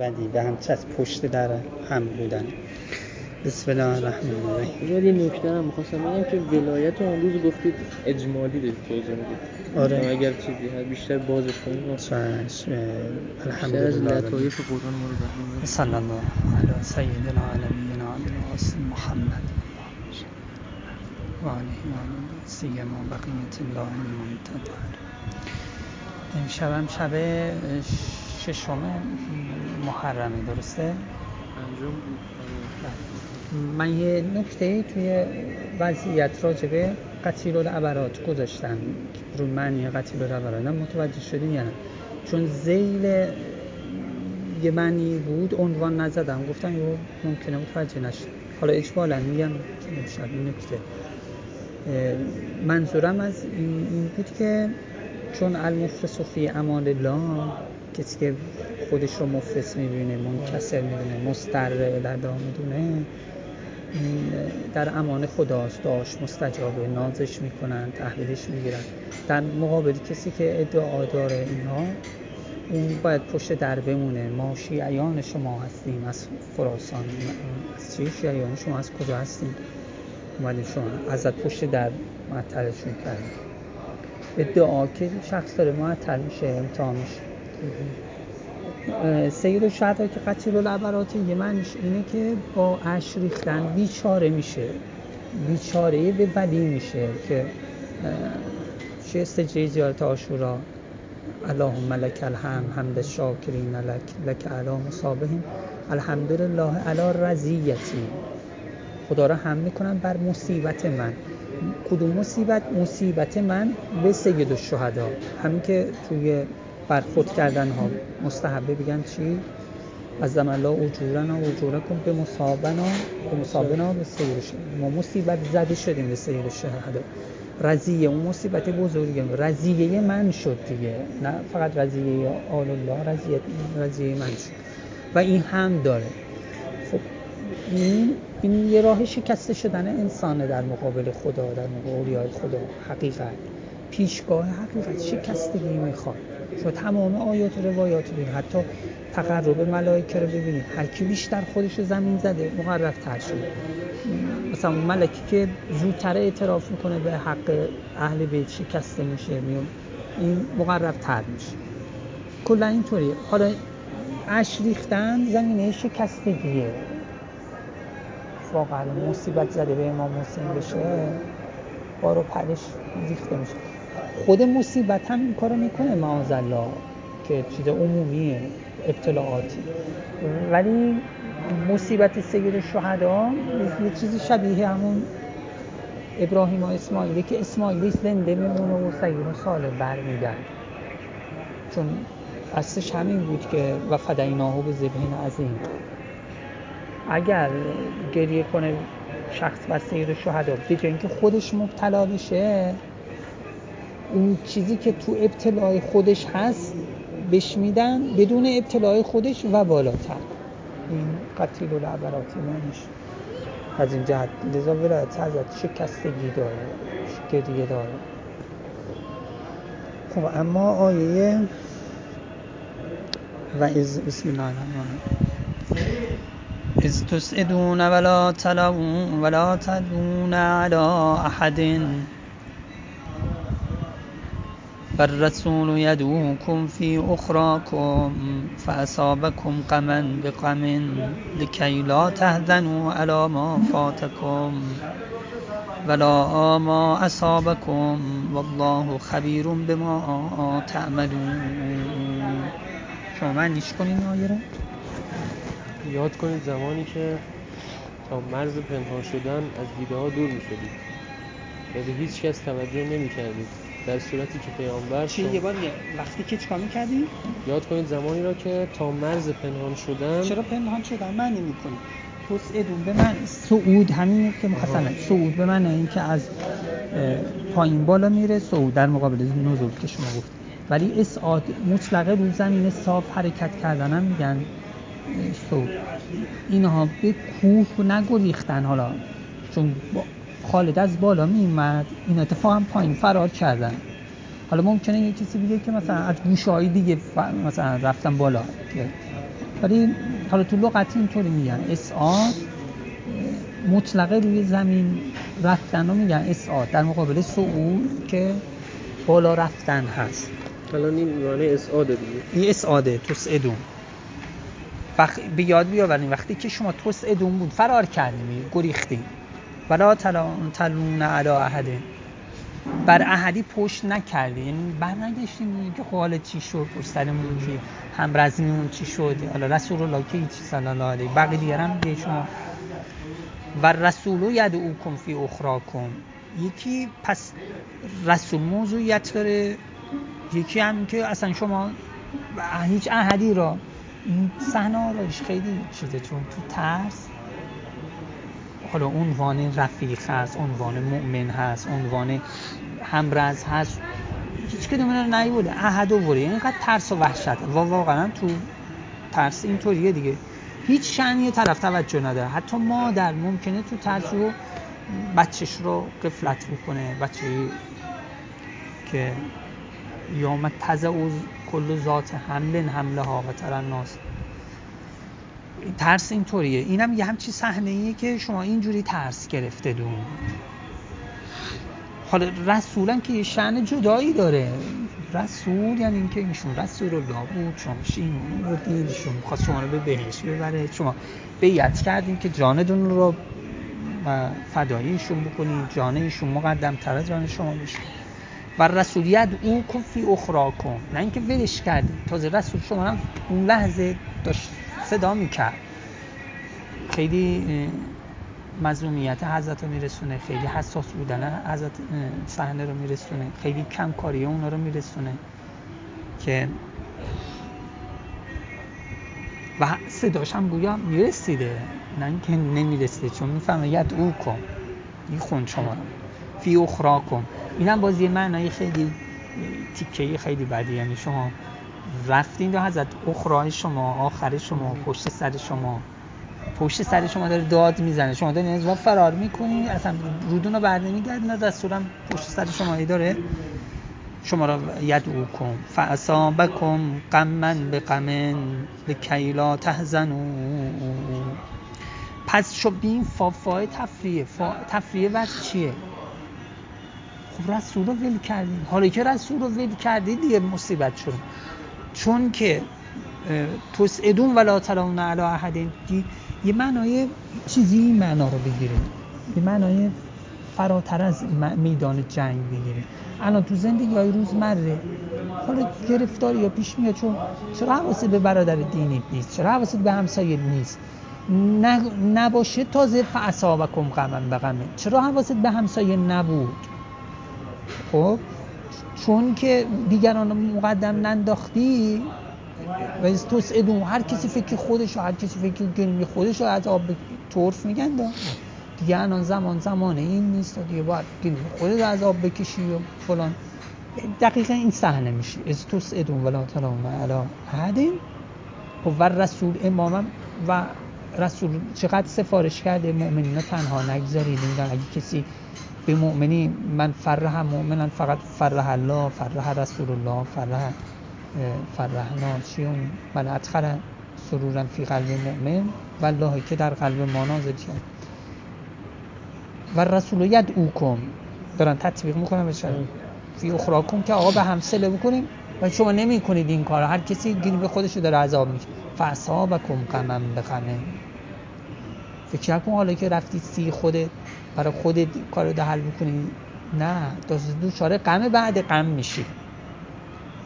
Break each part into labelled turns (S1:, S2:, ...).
S1: ودی به هم چسب پشت در هم بودن. بسم الله الرحمن الرحیم.
S2: یه نکته هم می‌خواستم بگم که ولایت اون روز گفتید اجمالی دارید توضیح می‌دید.
S1: آره.
S2: اگر چیزی هست بیشتر بازش کنید
S1: چشم
S2: از
S1: الحمدلله.
S2: لطایف قرآن ما رو
S1: صلی الله علی سیدنا و نبینا القاسم محمد. و آله و سیما بقیت الله المنتظر. امشب هم شب ششم محرمه درسته؟
S2: آره.
S1: من یه نکته توی وضعیت راجبه قتیل العبرات گذاشتم. رو معنی قتیل العبرات متوجه شدین یا نه؟ چون زیل یه معنی بود عنوان نزدم. گفتم یه ممکنه متوجه نشه. حالا اجمالا میگم امشب این نکته. منظورم از این این بود که چون المفلس فی امان الله کسی که خودش رو مفلس می‌بینه منکسر می‌دونه مستر در دام می‌دونه در امان خداست. داشت مستجابه نازش می‌کنن تحویلش می‌گیرن. در مقابل کسی که ادعا داره اینها اون باید پشت در بمونه. ما شیعیان شما هستیم از خراسان. از چی شیعیان شما؟ از کجا هستیم؟ اومدیم شما ازت پشت در معطلشون کردیم. ادعا که شخص داره معطل میشه امتحان میشه. سید الشهدا که قتیل العبرات یه معنیش اینه که با اش ریختن بیچاره میشه. بیچاره به ولی میشه که چه سجده زیارت آشورا. اللهم لك الحمد حمد الشاکرین لك لك علی مصابهم. الحمدلله علی رضیتی. خدا را هم می‌کنم بر مصیبت من. کدوم مصیبت؟ مصیبت من به سید الشهدا. همین که توی برخورد کردن ها مستحبه بگن چی؟ از الله اجورنا و اجورکم به مصابنا به مصابنا به سید الشهدا ما مصیبت زده شدیم به سید الشهدا رضیه اون مصیبت بزرگه رضیه من شد دیگه. نه فقط رضیه آل الله رضیه من شد. و این هم داره. خب این این یه راه شکسته شدن انسانه در مقابل خدا در مقابل اولیاء خدا. حقیقت. پیشگاه حقیقت. شکستگی می‌خواد. شما تمام آیات و روایات رو ببینید حتی تقرب ملائکه رو ببینید. هر کی بیشتر خودش رو زمین زده مقرب تر شده مثلا اون ملکی که زودتر اعتراف می‌کنه به حق اهل بیت شکسته میشه میون این مقرب تر میشه. کلا اینطوریه حالا اش ریختن زمینه شکستگیه. واقعا مصیبت زده به امام حسین بشه بار و پرش ریخته میشه. خود مصیبت هم این کارو می‌کنه معاذالله که چیز عمومیه ابتلاعاتی. ولی مصیبت سید شهدا یه چیزی شبیه همون ابراهیم و اسماعیلی که اسماعیلی زنده میمونه و سید و ساله برمیگرد چون اصلش همین بود که و فدیناه به ذبح عظیم اگر گریه کنه شخص بر سید شهدا به اینکه خودش مبتلا بشه اون چیزی که تو ابتلای خودش هست بهش میدن بدون ابتلای خودش و بالاتر. این قتیل العبراتی معنیش. از این جهت لذا ولایت حضرت شکستگی داره گریه داره. خب اما آیه و از بسم الله الرحمن از تسعدون ولا تلوون ولا تدون على احد. والرسول يدعوكم في أخراكم فأصابكم غما بغم لكي لا تحزنوا على ما فاتكم ولا ما أصابكم والله خبير بما تعملون. شما معنیش کنین آیه
S2: یاد کنید زمانی که تا مرز پنهان شدن از دیده ها دور می شدید به هیچ کس توجه نمی کردید در صورتی که پیامبر
S1: چی یه بار وقتی که چیکار می‌کردی؟
S2: یاد کنید زمانی را که تا مرز پنهان شدن
S1: چرا پنهان شدن؟ معنی می‌کنی تسعدون به من صعود همینه که مثلا صعود به من این که از پایین بالا میره. صعود در مقابل نزول که شما گفت ولی اسعاد مطلقه رو زمین صاف حرکت کردن هم میگن اه، صعود اینها به کوه نگریختن حالا. چون با- خالد از بالا میومد این اتفاقا پایین فرار کردن. حالا ممکنه یه کسی بگه که مثلا از گوشه‌های دیگه ف- مثلا رفتن بالا. که ولی حالا تو لغت اینطوری میگن. اسعاد مطلقه روی زمین رفتن رو میگن اسعاد در مقابل صعود که بالا رفتن هست.
S2: الان این معنی اسعاده دیگه.
S1: این اسعاده تسعدون وقت به یاد بیاورین وقتی که شما تسعدون بود فرار کردیم گریختیم. ولا تلون علی احده بر احدی پشت نکردی. یعنی بر که خب چی شد؟ پشت سرمون که هم رزمیمون چی شد؟ حالا رسول الله که هیچ صلی الله علیه. بقیه دیگر هم به شما. و رسولو یدعوکم فی اخراکم. یکی پس رسول موضوعیت داره. یکی هم که اصلا شما هیچ احدی را این صحنه آرایش خیلی چیزه. چون تو ترس حالا عنوان رفیق هست عنوان مؤمن هست عنوان همرز هست. هیچ کدوم رو نیوده احد و وره. اینقدر ترس و وحشت. و واقعا تو ترس اینطوریه دیگه. هیچ شعنی طرف توجه نداره. حتی مادر ممکنه تو ترس رو بچهش رو قفلت بکنه. بچه که یوم تزعوز کل ذات حمل حمله ها و ترناس ترس اینطوریه. اینم یه همچی صحنه ایه که شما اینجوری ترس گرفته دون حالا رسولن که یه شعن جدایی داره. رسول یعنی اینکه ایشون رسول الله بود شما شین بودین ایشون خواست شما رو به بهش ببره. شما بیعت کردیم که جاندون رو فداییشون بکنید جان ایشون مقدم تر از جان شما بشه. و رسولیت او کفی اخرا کن نه اینکه ولش کردی تازه رسول شما هم اون لحظه داشت صدا می‌کرد. خیلی مظلومیت حضرت رو میرسونه خیلی حساس بودن حضرت صحنه رو میرسونه خیلی کم کاری اونا رو میرسونه که و صداش هم گویا می‌رسیده نه اینکه نمی‌رسیده چون می‌فهمه ید او کن خون شما فی اخرا کن اینم بازی معنی خیلی تیکه خیلی بدی. یعنی شما رفتین و حضرت اخرای شما آخر شما پشت سر شما؟ پشت سر شما داره داد می‌زنه. شما دارین از فرار می‌کنی اصلا رودون رو بر نمیگردین رسولم پشت سر شما ای داره شما را او کن. فاصابکم قمن به قمن لکیلا تحزنو پس شو بین فافای تفریه فا... تفریه وقت چیه؟ خب رسول رو ول کردیم حالا که رسول رو ول کردی دیگه مصیبت شد. چون که ادون ولا تلون علی احدین. یه معنای چیزی این معنا رو بگیریم یه معنای فراتر از میدان جنگ بگیریم الان تو زندگی های روزمره حالا گرفتاری یا پیش میاد چون چرا حواست به برادر دینی نیست؟ چرا حواست به همسایه نیست؟ نباشه تازه فعصابکم غمن به چرا حواست به همسایه نبود؟ خب؟ چون که دیگران مقدم ننداختی و از توس ادون هر کسی فکر خودش و هر کسی فکر گلمی خودش رو از آب طرف میگن دیگه الان زمان زمان این نیست و دیگه باید گلمی خودت از آب بکشی و فلان. دقیقا این صحنه میشه. از توس ادون ولا تلون علا هدین خب و رسول امامم و رسول چقدر سفارش کرده مؤمنین تنها نگذارید. اگه کسی به مؤمنی من فرح مؤمنن فقط فرح الله فرح رسول الله فرح فرحنا چی اون من ادخل سرورا فی قلب مؤمن؟ والله که در قلب ما نازل شد و رسول ید او کن دارن تطبیق می‌کنن بشه فی اخراکم که آقا به هم سله بکنیم. و شما نمی کنید این کار هر کسی گیری به خودش داره عذاب میشه فاصابکم قمم به قمم فکر کن حالا که رفتی سی خودت برای خودت کارو ده حل بکنی نه دوچاره غم بعد غم میشی.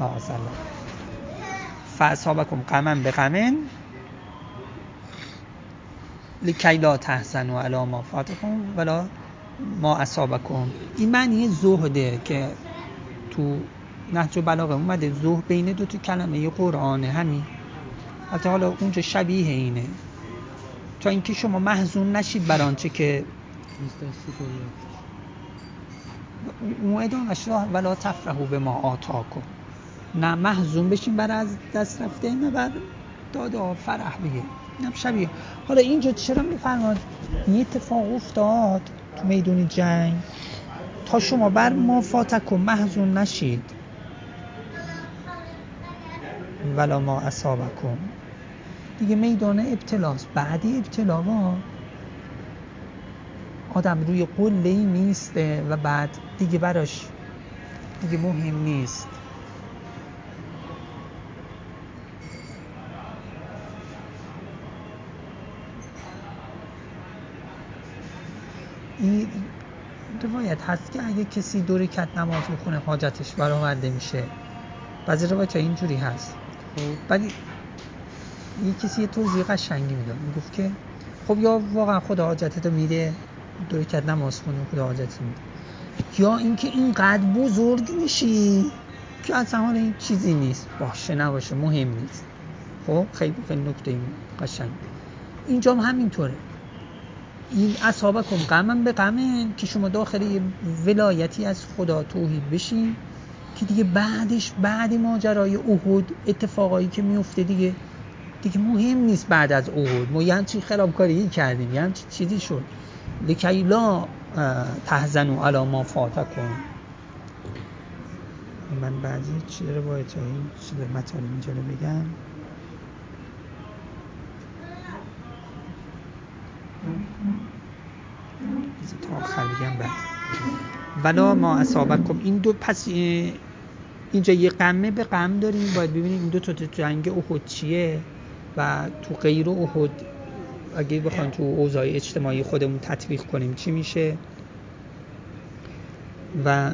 S1: معاذ فاصابکم غمن به غمن لکی لا تحزنوا علی ما فاتکم ولا ما اصابکم. این معنی زهده که تو نهج بلاغه اومده زهد بین دو تا کلمه قرآنه همین. حتی حالا اونجا شبیه اینه. تا اینکه شما محزون نشید بر آنچه که موعدانش را ولا تفرحو به ما آتاکم. نه محزون بشین بر از دست رفته نه بر دادا فرح بگه اینم شبیه. حالا اینجا چرا میفرماد؟ این اتفاق افتاد تو میدون جنگ. تا شما بر ما فاتکم محزون نشید. ولا ما اصابکم. دیگه میدان ابتلاست. بعد ابتلا آدم روی قله میسته و بعد دیگه براش دیگه مهم نیست. این روایت هست که اگه کسی دو رکعت نماز بخونه حاجتش برآورده میشه. بعضی روایت اینجوری هست. خب. یه کسی یه توضیح قشنگی می‌داد. می‌گفت که خب یا واقعا خدا حاجتت رو میده دو رکعت نماز خونی خدا حاجت میده. یا اینکه اینقدر بزرگ میشی که اصلا حالا این چیزی نیست. باشه نباشه مهم نیست. خب خیلی خیلی نکته قشنگ. اینجا هم همینطوره. این اصحابکم غمم به غمه که شما داخل یه ولایتی از خدا توحید بشین که دیگه بعدش بعد ماجرای احد اتفاقایی که میفته دیگه دیگه مهم نیست بعد از احد ما یه همچین خرابکاری کردیم؟ یه همچین چیزی شد؟ لکی لا تحزنو علا ما فاتکم. من بعضی چیز روایت های چیز مطالب اینجا رو بگم. تا آخر بگم بعد. ولا ما اصابکم این دو پس اینجا یه قمه به قم داریم. باید ببینیم این دو تا جنگ احد چیه؟ و تو غیر احد اگه بخوایم تو اوضاع اجتماعی خودمون تطبیق کنیم چی میشه؟ و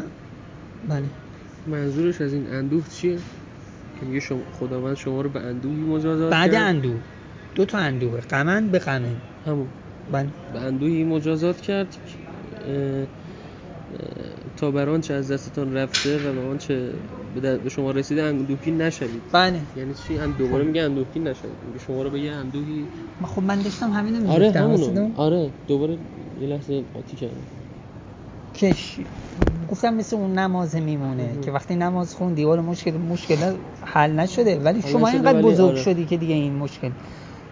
S1: بله.
S2: منظورش از این اندوه چیه؟ که میگه شما خداوند شما رو به اندوهی مجازات
S1: بعد کرد؟ اندوه. دو تا اندوه. قمن به قمن.
S2: همون.
S1: بله.
S2: به اندوهی مجازات کرد. تا بر آنچه از دستتان رفته و به آنچه به شما رسیده اندوهگین نشوید.
S1: بله.
S2: یعنی چی؟ هم دوباره میگه اندوهگین نشوید. میگه شما رو به یه اندوهی
S1: خب من داشتم همین می‌گفتم
S2: آره همونو آره دوباره یه لحظه قاطی کردم.
S1: کش. گفتم مثل اون نماز میمونه که وقتی نماز خون دیوار مشکل مشکل حل نشده. ولی شما اینقدر بزرگ آره. شدی که دیگه این مشکل.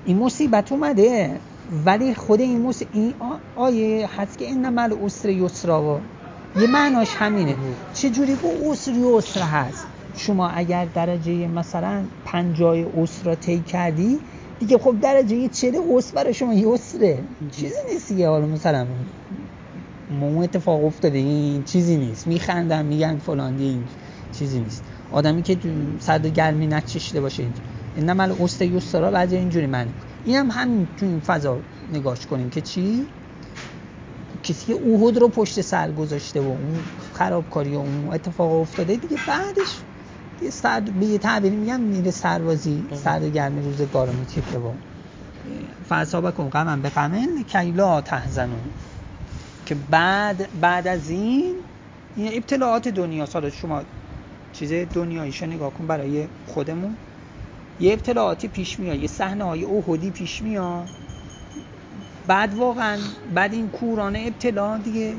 S1: این مصیبت اومده ولی خود این موسیقی این آیه هست که این نمال اسر یسرا یه معناش همینه. چه جوری با اسر یسر هست؟ شما اگر درجه مثلا پنجای اسر طی کردی دیگه خب درجه چه اسر برای شما یسره چیزی نیست یه حالا مثلا مو اتفاق افتاده این چیزی نیست. میخندم میگن فلان این چیزی نیست. آدمی که و گرمی نچشیده باشه این نمال اسر یسرا بعد اینجوری من این هم همین تو این فضا نگاش کنیم که چی؟ کسی که اوهد رو پشت سر گذاشته و اون خرابکاری و اون اتفاق افتاده دیگه بعدش یه سرد به یه تعبیری میگم میره سربازی سرد و گرمی روزگار با فعصابه کن غمم به غمن کیلا تحزنون. که بعد بعد از این این ابتلاعات دنیا سال شما چیز دنیاییش نگاه کن برای خودمون. یه ابتلاعاتی پیش میاد یه صحنه های اوهدی پیش میاد. بعد واقعا بعد این کورانه ابتلا دیگه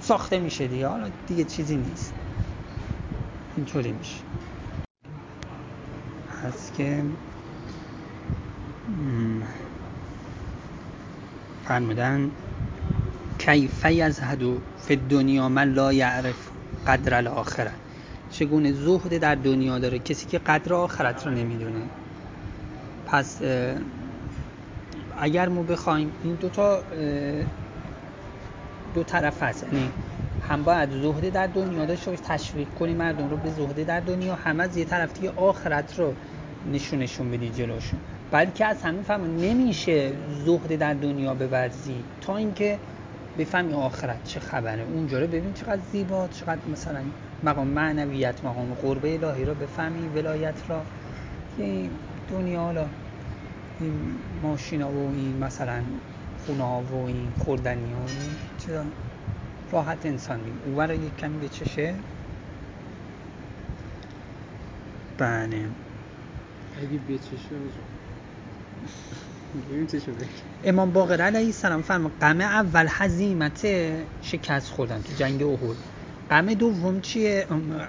S1: ساخته میشه دیگه. حالا دیگه چیزی نیست. اینطوری میشه. هست که فرمودن کیفه از هدو فی دنیا من لا یعرف قدر الاخره. چگونه زهد در دنیا داره؟ کسی که قدر آخرت رو نمی‌دونه. پس اگر ما بخوایم این دو تا دو طرف هست. یعنی هم باید زهده در دنیا داشته باش تشویق کنی مردم رو به زهده در دنیا هم از یه طرف دیگه آخرت رو نشونشون بدی جلوشون. بلکه از همین فهم نمیشه زهده در دنیا بورزی تا اینکه بفهمی آخرت چه خبره. اونجا رو ببین چقدر زیبا چقدر مثلا مقام معنویت مقام قربه الهی رو بفهمی ولایت را. که دنیا حالا این ماشینا و این مثلا خونه ها و این خوردنی ها و این چیزا راحت انسان بیم او رو یک کمی به چشه؟ بله.
S2: اگه به چشه
S1: امام باقر علیه السلام فرما قمه اول حزیمت شکست خوردن تو جنگ احد. قمه دوم چیه؟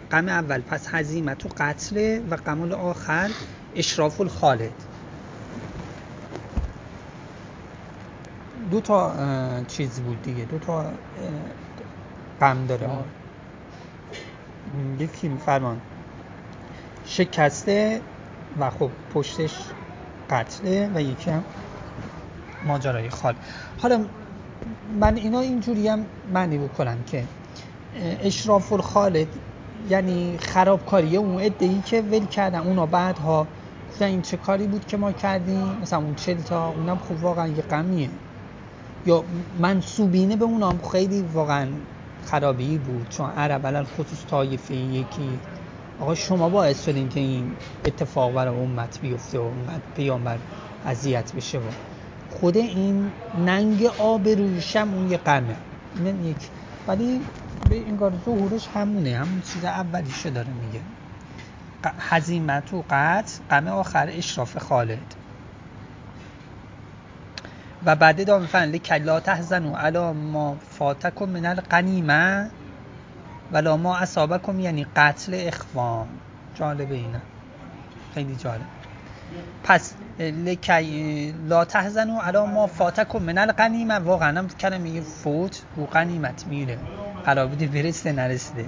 S1: قمه اول پس حزیمت و قتل و قمه آخر اشراف الخالد. دو تا چیز بود دیگه. دو تا غم داره. یکی فرمان. شکسته و خب پشتش قتله و یکی هم ماجرای خال. حالا من اینا اینجوری هم معنی بکنم که اشراف الخالد یعنی خرابکاری اون ای که ول کردن اونا بعدها گفتن این چه کاری بود که ما کردیم؟ مثلا اون چل تا اونم خوب واقعا یه غمیه. یا منصوبینه به اونام خیلی واقعا خرابی بود. چون عرب علل خصوص طایفه یکی. آقا شما باعث شدین که این اتفاق برای امت بیفته و اونقدر پیامبر اذیت بشه و خود این ننگ آب رویشم اون یه قمه. این یک. ولی به انگار ظهورش همونه. همون چیز اولیشه داره میگه. حزیمت و قطع قمه آخر اشراف خالد. و بعد دام فن کلا تحزنو علا ما فاتکم من القنیمه ولا ما اصابکم یعنی قتل اخوان. جالبه اینه خیلی جالب. پس لکی لا تحزنو علا ما فاتکم من القنیمه واقعا هم کلمه فوت و قنیمت میره. قرار بوده برسته نرسیده.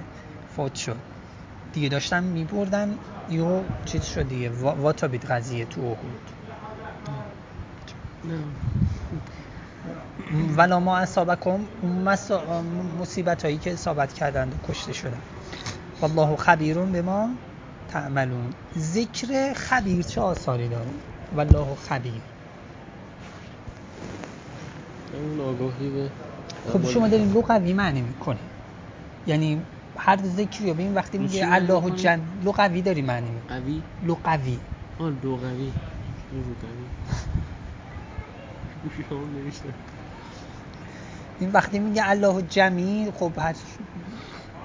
S1: فوت شد. دیگه داشتن میبردن. یو چیز شد دیگه. واتا بید قضیه تو احود ولا ما اصابکم مصیبت هایی که اصابت کردند و کشته شدن والله خبیرون به ما تعملون. ذکر خبیر چه آثاری داره؟ والله خبیر.
S2: اون آگاهی به
S1: خب شما دارین لغوی معنی می‌کنه یعنی هر ذکری یا ببین وقتی میگه الله جن لغوی داری معنی
S2: قوی؟
S1: لغوی
S2: آه لغوی
S1: این وقتی میگه الله جمیل خب هر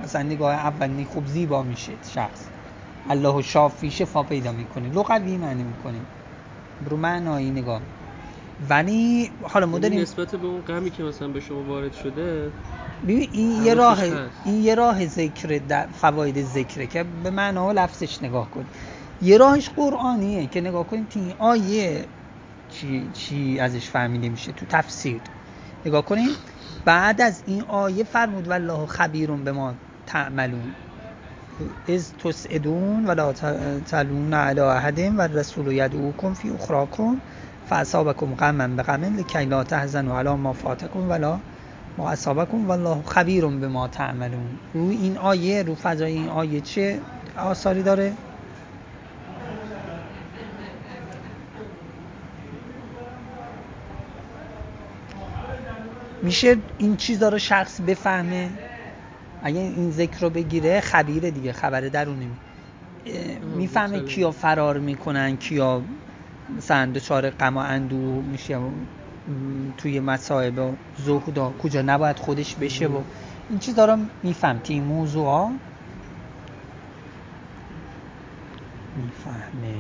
S1: مثلا نگاه اولی خوب زیبا میشه شخص. الله شافی شفا پیدا می‌کنه. لغوی معنی می‌کنه. برو معنایی نگاه. ولی حالا ما داریم
S2: نسبت به اون غمی که مثلا به شما وارد شده
S1: ببین این یه راه این یه راه ذکر در فواید ذکره که به معنا و لفظش نگاه کن. یه راهش قرآنیه که نگاه کنیم تو این آیه چی, چی ازش فهمیده میشه تو تفسیر. نگاه کنیم بعد از این آیه فرمود والله خبیرون به ما تعملون. از تسعدون ولا تلون علی احد و رسول یدعوکم فی اخراکم فاصابکم غما بغم لکی لا تحزنوا علی ما فاتکم ولا ما اصابکم والله خبیر به ما تعملون. روی این آیه رو فضای این آیه چه آثاری داره؟ میشه این چیزا رو شخص بفهمه؟ اگه این ذکر رو بگیره خبیره دیگه خبر درونی. می‌فهمه کیا فرار می‌کنن کیا مثلا دچار غم و اندوه میشه توی مصائب و زهدا کجا نباید خودش بشه و این چیزا رو میفهم. این موضوع ها می‌فهمه.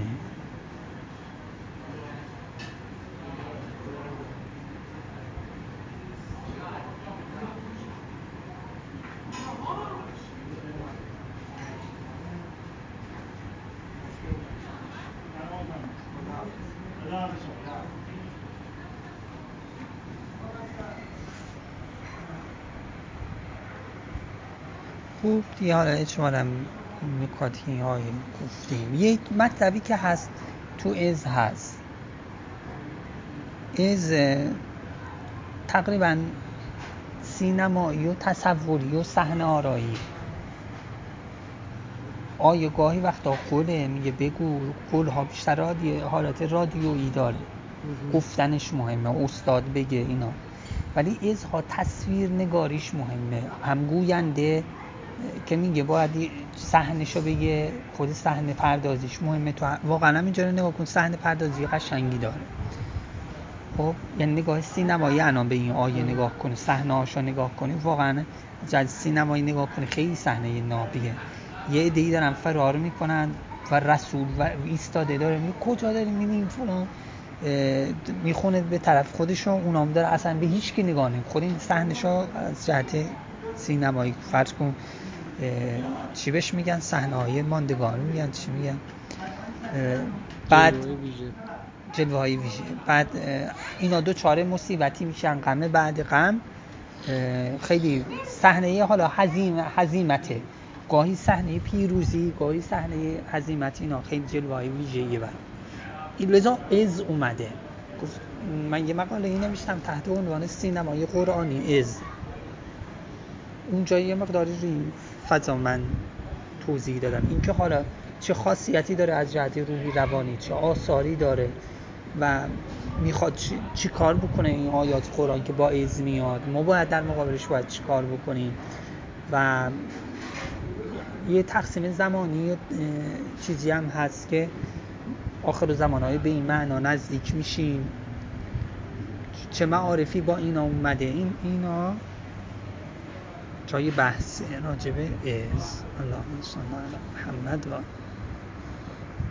S1: دیگه حالا اجمالا نکاتی های گفتیم. یک مطلبی که هست تو از هست. از تقریبا سینمایی و تصوری و صحنه آرایی. آیه گاهی وقتا قوله میگه بگو قول ها بیشتر حالت رادیویی داره. گفتنش مهمه استاد بگه اینا. ولی ازها تصویر نگاریش مهمه. هم گوینده که میگه باید صحنهشو بگه خود صحنه پردازیش مهمه تو واقعا اینجا نگاه کن صحنه پردازی قشنگی داره. خب یعنی نگاه سینمایی الان به این آیه نگاه کنی صحنه هاشو نگاه کنی واقعا جد سینمایی نگاه کنی خیلی صحنه نابیه یه ایده دارن فرار می‌کنن و رسول و ایستاده داره. می کجا داری می‌بینیم فلان؟ می‌خونه به طرف خودشون اونام داره اصلا به هیچ کی نگاه نمی خود این صحنه‌شو از جهت سینمایی. فرض کن چی بهش میگن؟ صحنه های ماندگار. میگن چی میگن؟ بعد جلوه های ویژه. بعد اینا دو چاره مصیبتی میشن. غمه بعد غم. خیلی صحنه حالا حزیم حزیمته. گاهی صحنه پیروزی گاهی صحنه حزیمت. اینا خیلی جلوه های ویژه‌ای برام لذا از اومده. من یه مقاله ای نوشتم تحت عنوان سینمای قرآنی. از اونجا یه مقداری روی فضا من توضیح دادم. اینکه حالا چه خاصیتی داره از جهت روحی روانی چه آثاری داره و می‌خواد چی, چی کار بکنه این آیات قرآن که با از میاد. ما باید در مقابلش باید چی کار بکنیم؟ و یه تقسیم زمانی چیزی هم هست که آخر زمانهای به این معنا نزدیک میشیم. چه معارفی با اینا اومده؟ این اینا جای بحث راجبه از الله محمد و